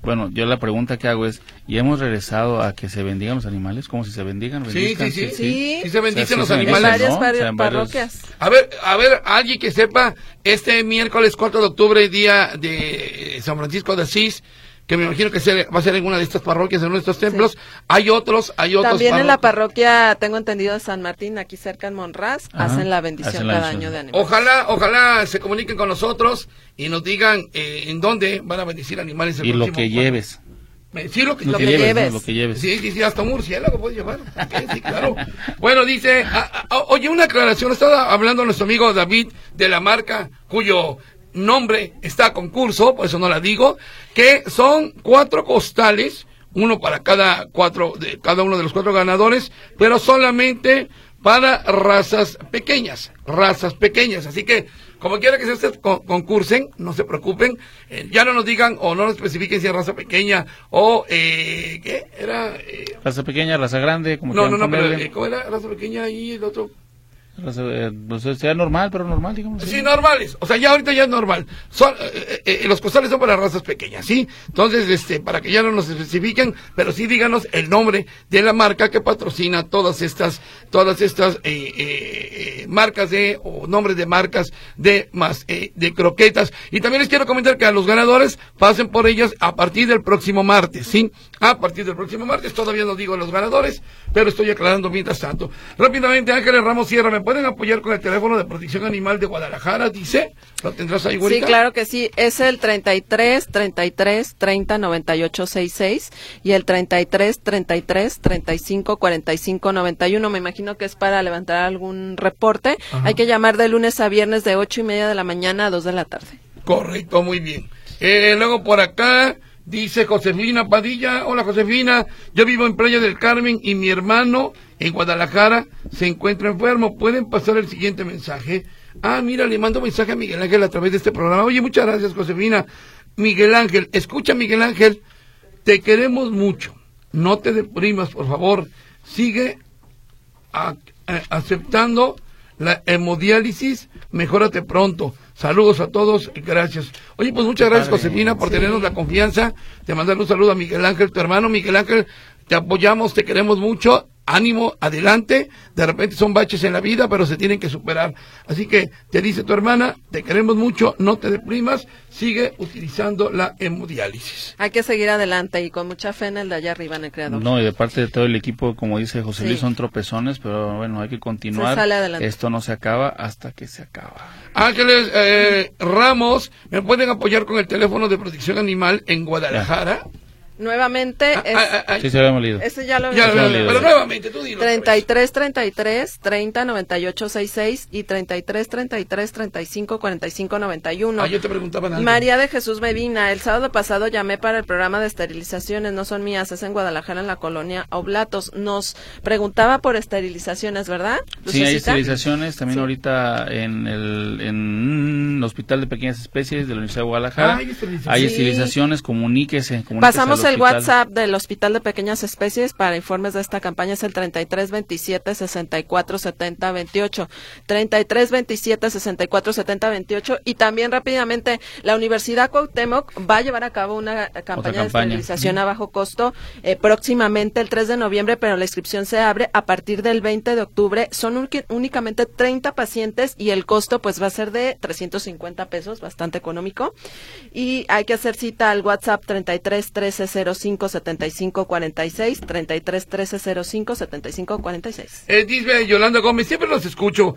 bueno, yo la pregunta que hago es, ¿y hemos regresado a que se bendigan los animales? ¿Cómo si se bendigan? Sí, sí, sí. Sí. Sí se bendicen O sea, sí los se En bendicen, animales. varias ¿no? par- O sea, en varios- parroquias. A ver, a ver, alguien que sepa, este miércoles 4 de octubre, día de San Francisco de Asís, que me imagino que se- va a ser en una de estas parroquias, en uno de estos templos, hay otros, hay otros. También en la parro- parroquia, tengo entendido, de San Martín, aquí cerca en Monraz, Ajá. hacen la bendición Hacen la cada bendición. año de animales. Ojalá, ojalá se comuniquen con nosotros y nos digan eh, en dónde van a bendecir animales. el Y lo que lleves. Sí, lo que, Lo lo que que lleves, lleves. ¿no? Lo que lleves. Sí, sí, sí, hasta murciélago puedes llevar. Sí, claro. Bueno, dice, oye, una aclaración, estaba hablando nuestro amigo David de la marca cuyo nombre está a concurso, por eso no la digo, que son cuatro costales, uno para cada cuatro, de cada uno de los cuatro ganadores, pero solamente para razas pequeñas, razas pequeñas. Así que, como quiera que se ustedes con- concursen, no se preocupen, eh, ya no nos digan o no nos especifiquen si es raza pequeña o, eh, ¿qué? Era, eh, Raza pequeña, raza grande, como no, no, no, pero, eh, ¿cómo era? Raza pequeña y el otro. Eh, sea normal, pero normal, digamos. Sí, normales. O sea, ya ahorita ya es normal. Son, eh, eh, eh, los costales son para razas pequeñas, ¿sí? Entonces, este, para que ya no nos especifiquen, pero sí díganos el nombre de la marca que patrocina todas estas, todas estas eh, marcas de, o nombres de marcas de más, eh, de croquetas. Y también les quiero comentar que a los ganadores pasen por ellas a partir del próximo martes, ¿sí? A partir del próximo martes, todavía no digo los ganadores, pero estoy aclarando mientras tanto. Rápidamente, Ángeles Ramos Sierra, ¿me pueden apoyar con el teléfono de protección animal de Guadalajara? Dice, ¿lo tendrás ahí, Sí, güerita? claro que sí. Es el 33 33 30 98 66 y el 33 33 35 45 91. Me imagino que es para levantar algún reporte. Hay que llamar de lunes a viernes de ocho y media de la mañana a 2 de la tarde. Correcto, muy bien. Eh, luego por acá dice Josefina Padilla. Hola Josefina, yo vivo en Playa del Carmen y mi hermano en Guadalajara se encuentra enfermo. ¿Pueden pasar el siguiente mensaje? Ah, mira, le mando mensaje a Miguel Ángel a través de este programa. Oye, muchas gracias Josefina. Miguel Ángel, escucha Miguel Ángel, te queremos mucho. No te deprimas, por favor. Sigue a- a- aceptando la hemodiálisis, mejórate pronto. Saludos a todos, y gracias. Oye, pues muchas gracias, padre. Josefina, por tenernos la confianza de mandar un saludo a Miguel Ángel, tu hermano. Miguel Ángel, te apoyamos, te queremos mucho. Ánimo, adelante. De repente son baches en la vida, pero se tienen que superar. Así que te dice tu hermana, te queremos mucho, no te deprimas, sigue utilizando la hemodiálisis. Hay que seguir adelante y con mucha fe en el de allá arriba, en el creador. No, y de parte de todo el equipo, como dice José Sí. Luis, son tropezones, pero bueno, hay que continuar. Se sale adelante. Esto no se acaba hasta que se acaba. Ángeles eh, Ramos, ¿me pueden apoyar con el teléfono de protección animal en Guadalajara? Nuevamente, Ah, es, ah, ah, ah, Sí, se habíamos leído. ese ya lo ya, leído. pero nuevamente, tú dilo. otra vez. 33 33 30 98 66 y 33 33 35 45 91. Ah, yo te preguntaba nada. María de Jesús Medina, el sábado pasado llamé para el programa de esterilizaciones, no son mías, es en Guadalajara, en la colonia Oblatos. Nos preguntaba por esterilizaciones, ¿verdad? Sí, hay esterilizaciones también Sí. ahorita en el, en el Hospital de Pequeñas Especies de la Universidad de Guadalajara. Ah, hay esterilizaciones. Hay Sí. esterilizaciones, comuníquese. comuníquese Pasamos el hospital. WhatsApp del Hospital de Pequeñas Especies para informes de esta campaña, es el 33 27 64 70 28. 33 27 64 70 28. Y también rápidamente, la Universidad Cuauhtémoc va a llevar a cabo una eh, campaña de campaña. esterilización a bajo costo eh, próximamente el 3 de noviembre, pero la inscripción se abre a partir del 20 de octubre. Son únic- únicamente 30 pacientes y el costo pues va a ser de 350 pesos, bastante económico. Y hay que hacer cita al WhatsApp 33 13 05 75 46, 33 13 05 75 46. Eh, dice Yolanda Gómez, siempre los escucho.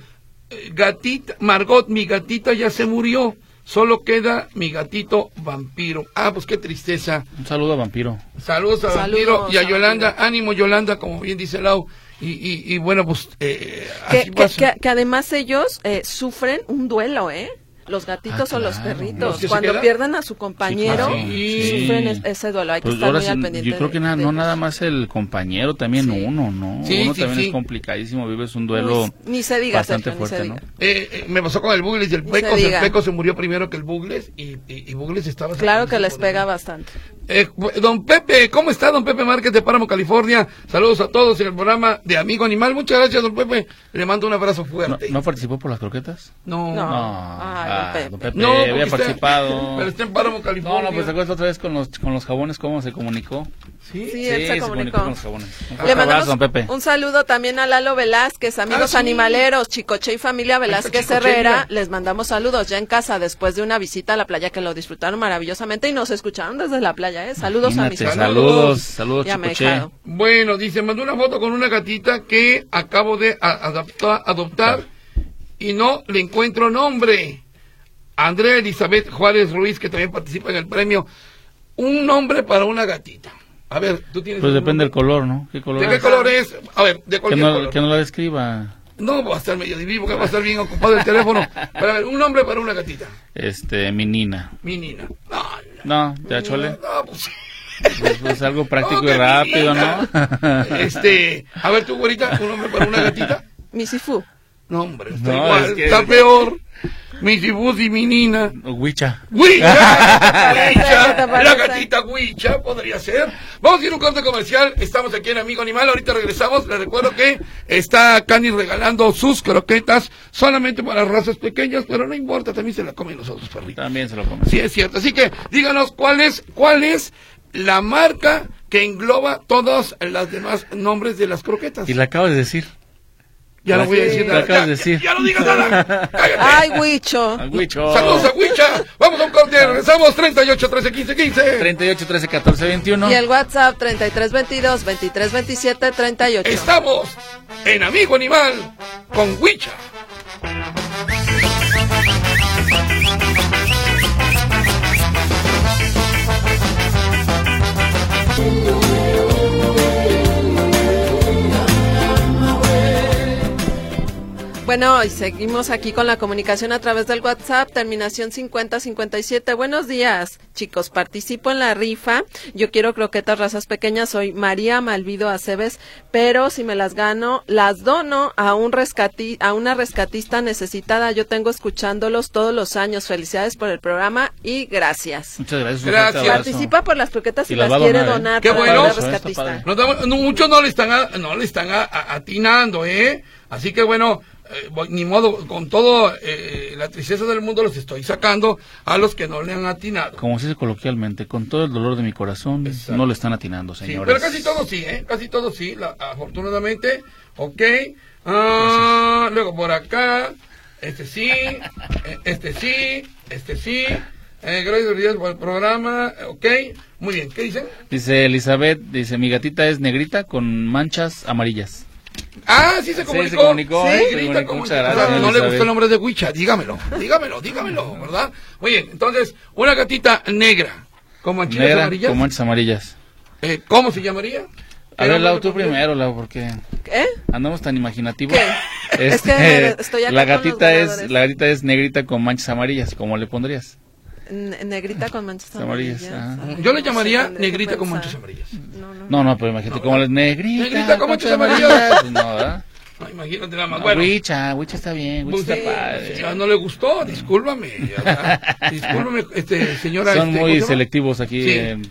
Eh, gatita, Margot, mi gatita ya se murió. Solo queda mi gatito vampiro. Ah, pues qué tristeza. Un saludo a Vampiro. Saludos a Saludos Vampiro y a Yolanda. Vampiro. Ánimo, Yolanda, como bien dice Lau. Y, y, y bueno, pues eh, Que, así que, pasa. que- que además ellos eh, sufren un duelo, ¿eh? Los gatitos Ah, o los claro. ¿Los perritos. Cuando pierden a su compañero, claro. Sí. sufren es- ese duelo. Hay que Pues estar muy sí, al pendiente. yo creo que na- de no ellos. nada más el compañero, también Sí. uno, ¿no? Sí, uno sí, también sí. es complicadísimo, vives un duelo Uy, ni se diga, bastante Sergio, ni se fuerte, ¿no? Eh, eh, me pasó con el Bugles y el Pecos. El. Pecos se murió primero que el Bugles y, y, y Bugles estaba... Claro que les pega bastante. Eh, don Pepe, ¿cómo está don Pepe Márquez de Páramo, California? Saludos a todos en el programa de Amigo Animal. Muchas gracias, don Pepe. Le mando un abrazo ¿No, fuerte. no participó por las croquetas? No, No. No, Ay, ah, don Pepe. don Pepe No, había participado. Pero está en Páramo, California. No, no, pues acuerdas otra vez con los, con los jabones, cómo se comunicó. ¿Sí? Sí, él se comunicó. con los jabones. Un Le mandamos abrazo, don Pepe. un saludo también a Lalo Velázquez, amigos Ah, sí. animaleros, Chicoche y familia Velázquez Herrera. Les mandamos saludos ya en casa después de una visita a la playa que lo disfrutaron maravillosamente y nos escucharon desde la playa. ¿eh? Saludos a mis saludos, saludos, Chicoche. Bueno, dice, mandó una foto con una gatita que acabo de a- adapta- adoptar y no le encuentro nombre. Andrea Elizabeth Juárez Ruiz, que también participa en el premio. Un nombre para una gatita. A ver, tú tienes... Pues depende del color, ¿no? ¿Qué color ¿De qué es? color es? A ver, de Que cualquier no, color. que no la describa. No, va a estar medio divino, que va a estar bien ocupado el teléfono. Pero a ver, un nombre para una gatita. Este, mi Nina. Mi Nina. No, No, ya chole. no, pues... Pues, pues algo práctico y mi rápido. ¿no? Este, a ver tú, güerita, un nombre para una gatita. Misifu. No, hombre, está No, igual, es que- está peor. Mi Cibus y mi Nina. Huicha. ¡Huicha! ¿Qué ¡Huicha! La gatita Huicha podría ser. Vamos a ir a un corte comercial. Estamos aquí en Amigo Animal. Ahorita regresamos. Les recuerdo que está Cani regalando sus croquetas solamente para razas pequeñas, pero no importa, también se la comen los otros perritos. También se lo come. Sí, es cierto. Así que díganos cuál es, cuál es la marca que engloba todos los demás nombres de las croquetas. Y la acabas de decir. Ya no voy a decir lo nada. acabas Ya, de decir. ya- ya no digas nada. Cállate. Ay, Huicho. Al Huicho. Saludos a Huicha. Vamos a un corte. Regresamos 38 13 15 15. 38, 13, 14, 21. Y el WhatsApp 3322 2327 38. Estamos en Amigo Animal con Huicha. Bueno, y seguimos aquí con la comunicación a través del WhatsApp, terminación 5057. Buenos días, chicos. Participo en la rifa. Yo quiero croquetas razas pequeñas. Soy María Malvido Aceves, pero si me las gano, las dono a un rescati a una rescatista necesitada. Yo tengo escuchándolos todos los años. Felicidades por el programa y gracias. Muchas gracias. Gracias. Participa por las croquetas Y si las las, quiere donar, ¿eh? donar Qué para bueno. muchos no le están, a- no le están a- a- atinando, ¿eh? Así que bueno, eh, voy- ni modo, con todo eh, la tristeza del mundo los estoy sacando a los que no le han atinado. Como se dice coloquialmente, con todo el dolor de mi corazón, Exacto. no le están atinando, Sí, señores. pero casi todos sí, ¿eh? Casi todos sí, la- afortunadamente. Ok. Ah, luego por acá, este sí, eh, este sí, este sí. Eh, gracias por el programa, ok. Muy bien, ¿qué dicen? Dice Elizabeth, dice, mi gatita es negrita con manchas amarillas. Ah, sí se Sí, comunicó. se comunicó, Sí, ¿eh? Se comunicó. Muchas gracias, No le gustó el nombre de Huicha, dígamelo, dígamelo, dígamelo, ¿verdad? Muy bien, entonces, una gatita negra, con manchitas Negra amarillas. con manchas amarillas. Eh, ¿Cómo se llamaría? A ¿Qué ver, Lau, tú primero, Lau, porque ¿Eh? andamos tan imaginativos. ¿Qué? Es que estoy la gatita es la gatita es negrita con manchas amarillas, ¿cómo le pondrías? Ne- Negrita con manchas Amarillas, amarillas. Yo le no llamaría que negrita con manchas amarillas. No, no. No, no, pero imagínate cómo le negrita, Negrita con manchas amarillas. Pues no, ¿verdad? No, imagínate nada más. No, Bueno, Wicha, Wicha está bien, Wicha está sí, padre. ya no le gustó, discúlpame. Discúlpame, este, señora. Son este, ¿cómo muy selectivos aquí. Sí. en-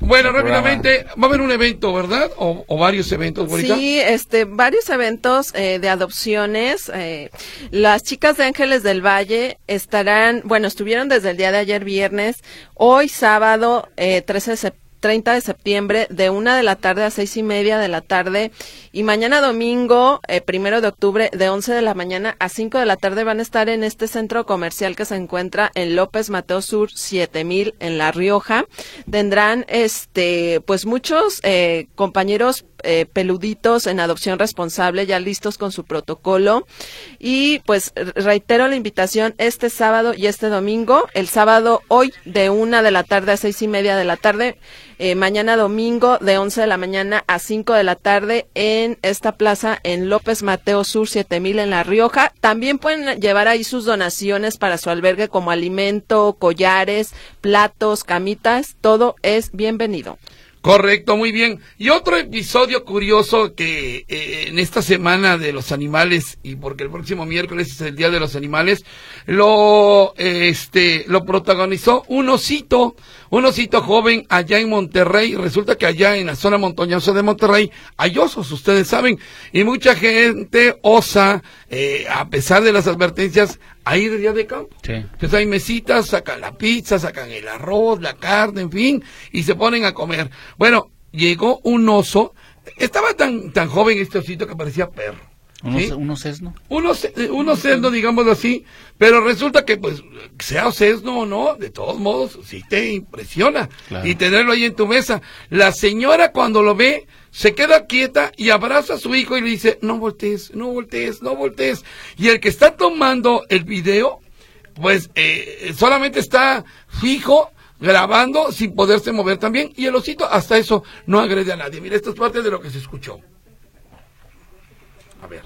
Bueno, rápidamente, va a haber un evento, ¿verdad? O, o varios eventos, bonita. Sí, este, varios eventos eh, de adopciones. eh, las chicas de Ángeles del Valle estarán, bueno, estuvieron desde el día de ayer viernes, hoy sábado eh, 13 de sep- 30 de septiembre, de una de la tarde a seis y media de la tarde, y mañana domingo, eh, primero de octubre, de 11 de la mañana a 5 de la tarde, van a estar en este centro comercial que se encuentra en López Mateo Sur 7000 en La Rioja. Tendrán, este, pues muchos eh, compañeros eh, peluditos en adopción responsable, ya listos con su protocolo. Y pues reitero la invitación este sábado y este domingo. El sábado hoy de una de la tarde a seis y media de la tarde. eh, mañana domingo de 11 de la mañana a 5 de la tarde en esta plaza en López Mateo Sur 7000 en La Rioja. También pueden llevar ahí sus donaciones para su albergue como alimento, collares, platos, camitas. Todo es bienvenido. Correcto, muy bien. Y otro episodio curioso que eh, en esta semana de los animales y porque el próximo miércoles es el día de los animales, lo este lo protagonizó un osito, un osito joven allá en Monterrey. Resulta que allá en la zona montañosa de Monterrey hay osos, ustedes saben, y mucha gente osa, eh, a pesar de las advertencias, a ir de día de campo. Sí. Entonces hay mesitas, sacan la pizza, sacan el arroz, la carne, en fin, y se ponen a comer. Bueno, llegó un oso, estaba tan, tan joven este osito que parecía perro. Unos, ¿sí? unos sesno. Uno, ce- uno sesno, digámoslo así, pero resulta que, pues, sea sesno o no, de todos modos, sí te impresiona. Claro. Y tenerlo ahí en tu mesa. La señora cuando lo ve, se queda quieta y abraza a su hijo y le dice, no voltees, no voltees, no voltees. Y el que está tomando el video, pues, eh, solamente está fijo, grabando, sin poderse mover también. Y el osito, hasta eso, no agrede a nadie. Mira, esto es parte de lo que se escuchó. A ver.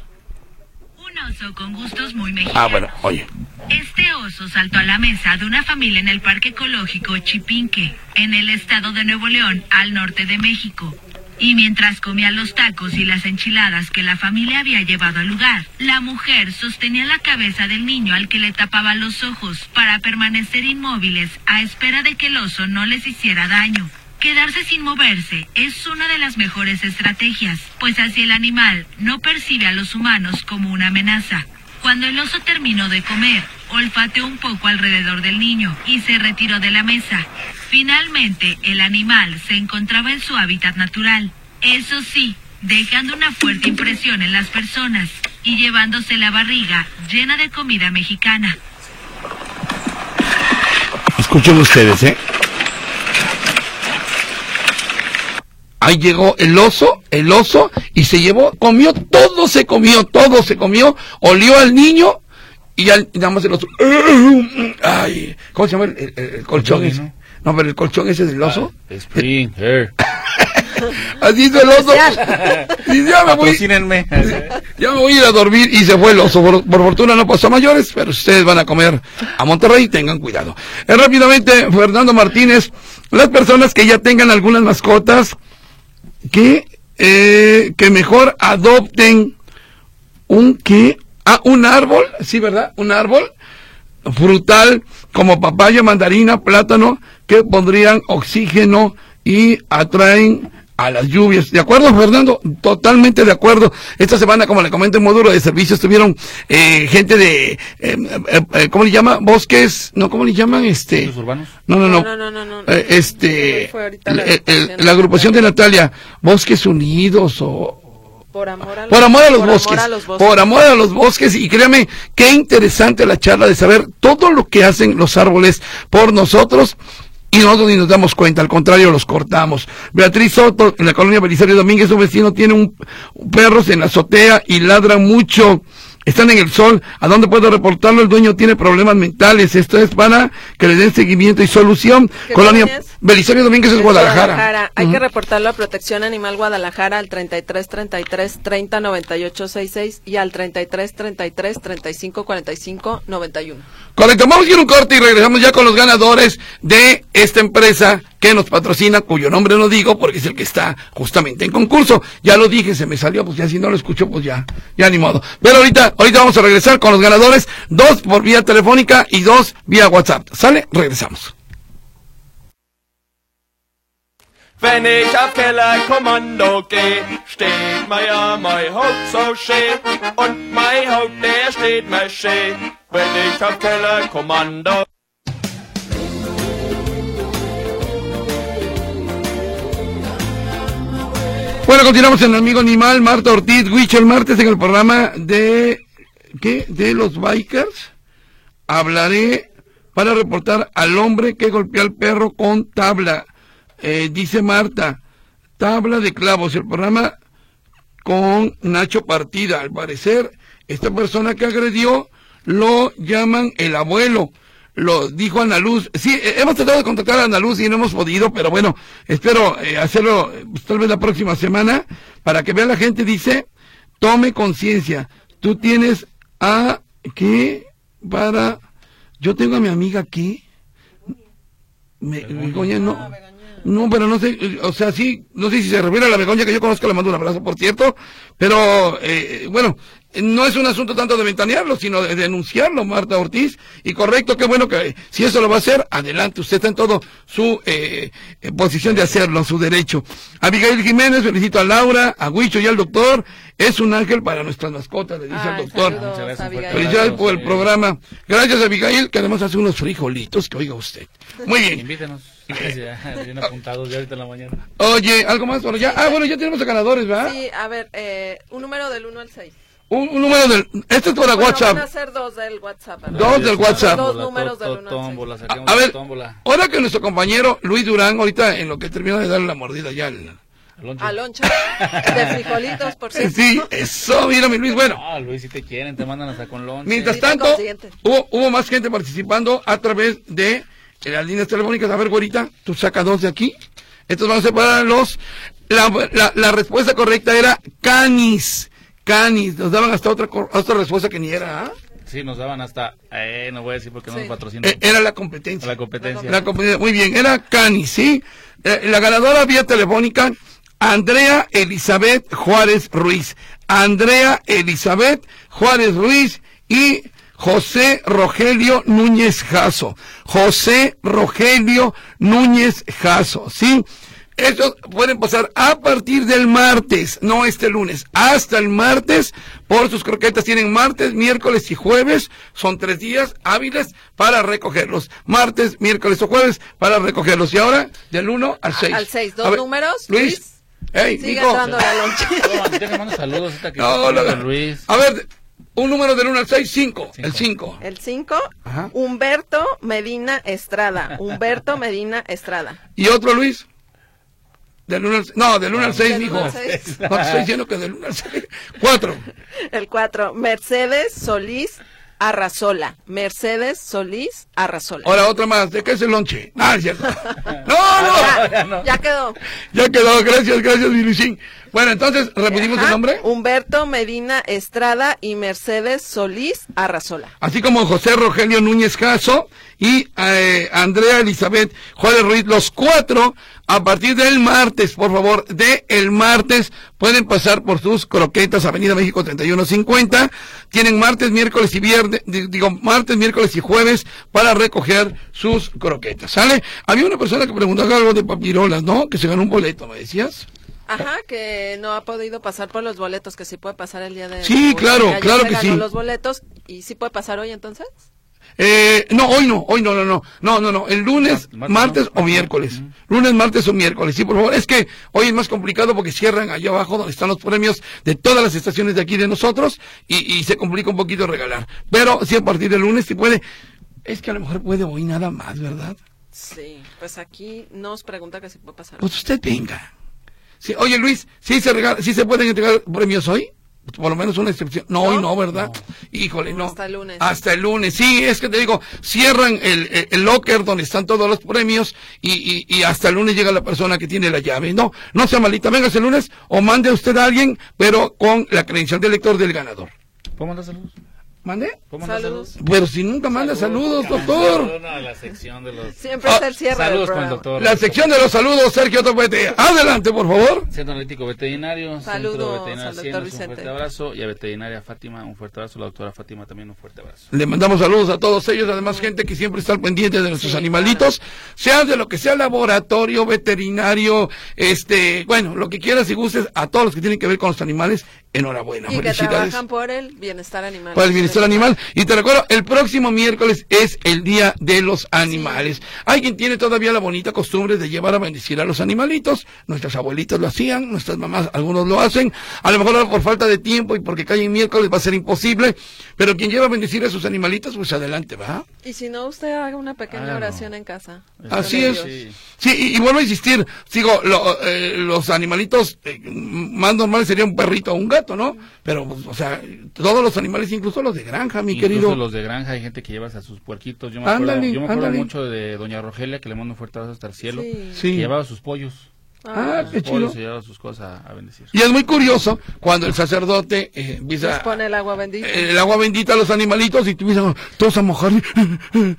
Un oso con gustos muy mexicanos. Ah, bueno, oye. Este oso saltó a la mesa de una familia en el Parque Ecológico Chipinque, en el estado de Nuevo León, al norte de México. Y mientras comía los tacos y las enchiladas que la familia había llevado al lugar, la mujer sostenía la cabeza del niño al que le tapaba los ojos para permanecer inmóviles a espera de que el oso no les hiciera daño. Quedarse sin moverse es una de las mejores estrategias, pues así el animal no percibe a los humanos como una amenaza. Cuando el oso terminó de comer, olfateó un poco alrededor del niño y se retiró de la mesa. Finalmente, el animal se encontraba en su hábitat natural. Eso sí, dejando una fuerte impresión en las personas y llevándose la barriga llena de comida mexicana. Escuchen ustedes, ¿eh? Ahí llegó el oso, el oso, y se llevó, comió, todo se comió, todo se comió, olió al niño, y, al, y nada más el oso. Ay, ¿cómo se llama el, el- el colchón ese? ¿no? No, pero el colchón ese del oso. Spring Hair. Así hizo el oso. Y ya me voy, ya me voy a ir a dormir y se fue el oso. Por, por fortuna no pasó a mayores, pero si ustedes van a comer a Monterrey, tengan cuidado. Eh, rápidamente, Fernando Martínez, las personas que ya tengan algunas mascotas, que, eh, que mejor adopten un que, ah, un árbol, sí, ¿verdad? Un árbol frutal como papaya, mandarina, plátano, que pondrían oxígeno y atraen a las lluvias. ¿De acuerdo, Fernando? Totalmente de acuerdo. Esta semana, como le comento en módulo de servicio, estuvieron eh, gente de, eh, eh, eh, ¿cómo le llama? Bosques, no, ¿cómo le llaman? Este, ¿Los urbanos? no, no, no. No, no, no, no, no. Eh, este, Fue ahorita la el- la agrupación de Natalia, Bosques Unidos o, Por amor a los, por amor a los por bosques. Amor a los bosques. Por amor a los bosques. Y créame, qué interesante la charla de saber todo lo que hacen los árboles por nosotros. Y nosotros ni nos damos cuenta, al contrario, los cortamos. Beatriz Soto, en la colonia Belisario Domínguez, un vecino tiene un, perros en la azotea y ladran mucho. Están en el sol. ¿A dónde puedo reportarlo? El dueño tiene problemas mentales. Esto es para que le den seguimiento y solución. ¿Qué Colonia? Belisario Domínguez es Es Guadalajara. Hay que reportarlo a Protección Animal Guadalajara al 33 33 30 98 66 y al 33 33 35 45 91. Correcto, vamos a ir un corte y regresamos ya con los ganadores de esta empresa que nos patrocina, cuyo nombre no digo porque es el que está justamente en concurso. Ya lo dije, se me salió, pues ya si no lo escucho, pues ya, ya ni modo. Pero ahorita, ahorita vamos a regresar con los ganadores, dos por vía telefónica y dos vía WhatsApp. ¿Sale? Regresamos. Wenn ich auf Kellerkommando geh, steht mir ja mein Haut so schön. Und mein Haut, der steht mir schön. Wenn ich auf Kellerkommando Bueno, continuamos en Amigo Animal, Marta Ortiz, Huicho, el martes en el programa de, ¿qué? De los bikers. Hablaré para reportar al hombre que golpeó al perro con tabla. Eh, dice Marta, tabla de clavos, el programa con Nacho Partida. Al parecer, esta persona que agredió lo llaman el abuelo. Lo dijo Ana Luz. Sí, eh, hemos tratado de contactar a Ana Luz y no hemos podido, pero bueno, espero eh, hacerlo pues, tal vez la próxima semana para que vea la gente. Dice, tome conciencia. Tú tienes a qué para. Yo tengo a mi amiga aquí. Me, Begoña, no. No, pero no sé, eh, o sea, sí, no sé si se refiere a la Begoña que yo conozco, le mando un abrazo, por cierto, pero, eh, bueno, no es un asunto tanto de ventanearlo, sino de denunciarlo, Marta Ortiz, y correcto, qué bueno que, si eso lo va a hacer, adelante, usted está en todo su eh, eh, posición de hacerlo, su derecho. Abigail Jiménez, felicito a Laura, a Huicho y al doctor, es un ángel para nuestras mascotas, le dice al Ay, doctor. Felicidades por el programa. Gracias, Abigail, que además hace unos frijolitos que oiga usted. Muy bien. Invítenos. Ya, bien apuntados ya ahorita en la mañana. Oye, ¿algo más? Bueno, ya, ah, bueno, ya tenemos a ganadores, ¿verdad? Sí, a ver, eh, un número del 1 al 6. Un, un número del... Este es para Bueno, WhatsApp. van a ser dos del WhatsApp. ¿verdad? Dos del WhatsApp. Dos números del. A, ver, tómbola. ahora que nuestro compañero Luis Durán, ahorita en lo que termina de darle la mordida ya al... Alonso. A loncha de frijolitos, por cierto. Sí, eso, mira mi Luis, bueno. Ah, Luis, si te quieren, te mandan hasta con lonche. Mientras tanto, hubo, hubo más gente participando a través de las líneas telefónicas. A ver, güerita, tú sacas dos de aquí. Estos van a ser para los... La, la, la respuesta correcta era canis. Canis. Nos daban hasta otra, otra respuesta que ni era, ¿ah? Sí, nos daban hasta... Eh, no voy a decir porque no Sí. nos patrocinan. Eh, Era la competencia. la competencia. La competencia, muy bien, era Cani, ¿sí? Eh, la ganadora vía telefónica, Andrea Elizabeth Juárez Ruiz. Andrea Elizabeth Juárez Ruiz y José Rogelio Núñez Jasso. José Rogelio Núñez Jasso, ¿sí? Estos pueden pasar a partir del martes, no este lunes, hasta el martes por sus croquetas. Tienen martes, miércoles y jueves. Son tres días hábiles para recogerlos. Martes, miércoles o jueves para recogerlos. Y ahora, del 1 al 6. al seis, dos números, Luis. Luis. Hey, Sigue Nico. dando la saludos ahorita que No, está no, con no. Luis. A ver, un número del 1 al 6, 5. Cinco. El 5. El 5, Ajá. Humberto Medina Estrada. Humberto Medina Estrada. ¿Y otro, Luis? Del 1 al No, del 1 al 6, Del mijo. No te estoy diciendo que del 1 al 6. 4. El 4, Mercedes Solís Arrazola. Mercedes Solís Arrazola. Ahora otra más. ¿De qué es el lonche? Ah, es cierto. No, no. Ya, ya quedó. Ya quedó, gracias, gracias, mi Luisín. Bueno, entonces, ¿repetimos Ajá. el nombre? Humberto Medina Estrada y Mercedes Solís Arrazola. Así como José Rogelio Núñez Caso y eh, Andrea Elizabeth Juárez Ruiz, los cuatro A partir del martes, por favor, de el martes pueden pasar por sus croquetas Avenida México 3150. Tienen martes, miércoles y viernes, di- digo, martes, miércoles y jueves para recoger sus croquetas, ¿sale? Había una persona que preguntó algo de papirolas, ¿no? Que se ganó un boleto, ¿me decías? Ajá, que no ha podido pasar por los boletos, que sí puede pasar el día de Sí, claro, claro que sí. los boletos y sí puede pasar hoy entonces. Eh, no, hoy no, hoy no, no, no, no, no, no, el lunes, Martes, martes ¿no? o miércoles. Lunes, martes o miércoles, sí, por favor. Es que hoy es más complicado porque cierran allá abajo donde están los premios de todas las estaciones de aquí de nosotros y, y se complica un poquito regalar. Pero sí a partir del lunes si puede. Es que a lo mejor puede hoy nada más, ¿verdad? Sí, pues aquí nos pregunta que si puede pasar. Pues usted venga. Sí, oye Luis, ¿sí se, regala, ¿sí se pueden entregar premios hoy? Por lo menos una excepción. No, hoy no, ¿verdad? Híjole, no. Hasta el lunes. Hasta el lunes. Sí, es que te digo, cierran el, el, el locker donde están todos los premios y, y, y hasta el lunes llega la persona que tiene la llave. No, no sea malita. Venga el lunes o mande usted a alguien, pero con la credencial del lector del ganador. ¿Puedo mandar saludos? ¿Mande? ¿Puedo mandar Saludos. Pero si nunca manda saludos, doctor. Saludos a la sección de los... Siempre Ah, es el cierre del Saludos con el doctor. La sección de los saludos, Sergio Topete. Adelante, por favor. Centro Analítico Veterinario, Saludos Centro al Veterinario doctor Haciendas, un Vicente. fuerte abrazo. Y a Veterinaria Fátima, un fuerte abrazo. La doctora Fátima también un fuerte abrazo. Le mandamos saludos a todos ellos, además gente que siempre está pendiente de nuestros Sí, animalitos, sea de lo que sea laboratorio, veterinario, este, bueno, lo que quieras y gustes, a todos los que tienen que ver con los animales, enhorabuena, Y que trabajan por el bienestar animal. para el bienestar animal. Y te recuerdo, el próximo miércoles es el Día de los Animales. Hay quien tiene todavía la bonita costumbre de llevar a bendecir a los animalitos. Nuestras abuelitas lo hacían, nuestras mamás, algunos lo hacen. A lo mejor ahora por falta de tiempo y porque cae en miércoles va a ser imposible. Pero quien lleva a bendecir a sus animalitos, pues adelante, ¿va? Y si no, usted haga una pequeña oración en casa. Así Por es. Sí, y, y vuelvo a insistir, digo, lo- eh, los animalitos eh, más normales sería un perrito o un gato, ¿no? Pero, pues, o sea, todos los animales, incluso los de granja, mi Incluso querido. los de granja, hay gente que lleva a sus puerquitos. Yo me acuerdo, yo me acuerdo mucho de doña Rogelia, que le mando un fuerte abrazo hasta el cielo. Sí. Sí. Que llevaba sus pollos. Ah, Sus qué pollos chido. y llevaba sus cosas a, a bendecir. Y es muy curioso cuando el sacerdote eh, Les pone el agua bendita. el agua bendita a los animalitos y empiezan todos a mojar,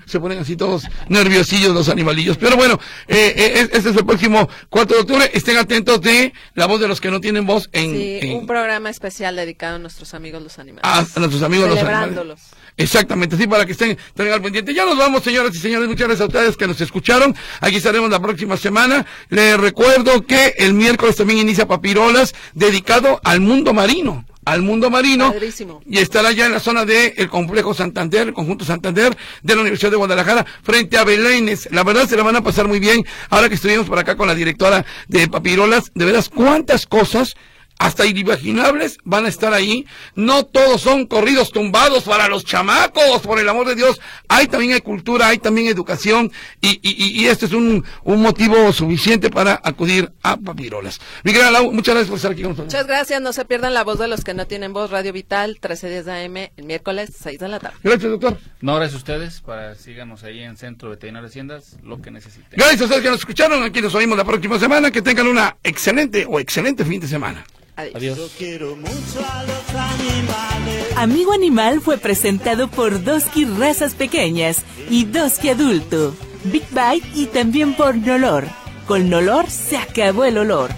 se ponen así todos nerviosillos los animalillos. Pero bueno, eh, eh, es- este es el próximo 4 de octubre. Estén atentos de la voz de los que no tienen voz en, Sí, en- un programa especial dedicado a nuestros amigos los animales. a, a nuestros amigos los animales. Exactamente, sí, para que estén, estén al pendiente. Ya nos vamos, señoras y señores. Muchas gracias a ustedes que nos escucharon. Aquí estaremos la próxima semana. Les recuerdo que el miércoles también inicia Papirolas, dedicado al mundo marino. Al mundo marino. Padrísimo. Y estará ya en la zona del el complejo Santander, el conjunto Santander de la Universidad de Guadalajara, frente a Belénes. La verdad se la van a pasar muy bien. Ahora que estuvimos por acá con la directora de Papirolas, de veras, cuántas cosas hasta inimaginables van a estar ahí. No todos son corridos tumbados para los chamacos, por el amor de Dios. Hay también hay cultura, hay también educación y, y, este es un, un motivo suficiente para acudir a Papirolas. Mi querida Lau, muchas gracias por estar aquí con nosotros. Muchas gracias. No se pierdan la voz de los que no tienen voz. Radio Vital, 1310 AM, el miércoles, 6 de la tarde. Gracias, doctor. No, gracias a ustedes. Para síganos ahí en Centro Veterinario Haciendas, lo que necesiten. Gracias a ustedes que nos escucharon. Aquí nos oímos la próxima semana. Que tengan una excelente o excelente fin de semana. Adiós. Adiós. Quiero mucho a los animales. Amigo Animal fue presentado por Doski Razas Pequeñas y Doski Adulto, Big Bite y también por Nolor. Con Nolor se acabó el olor.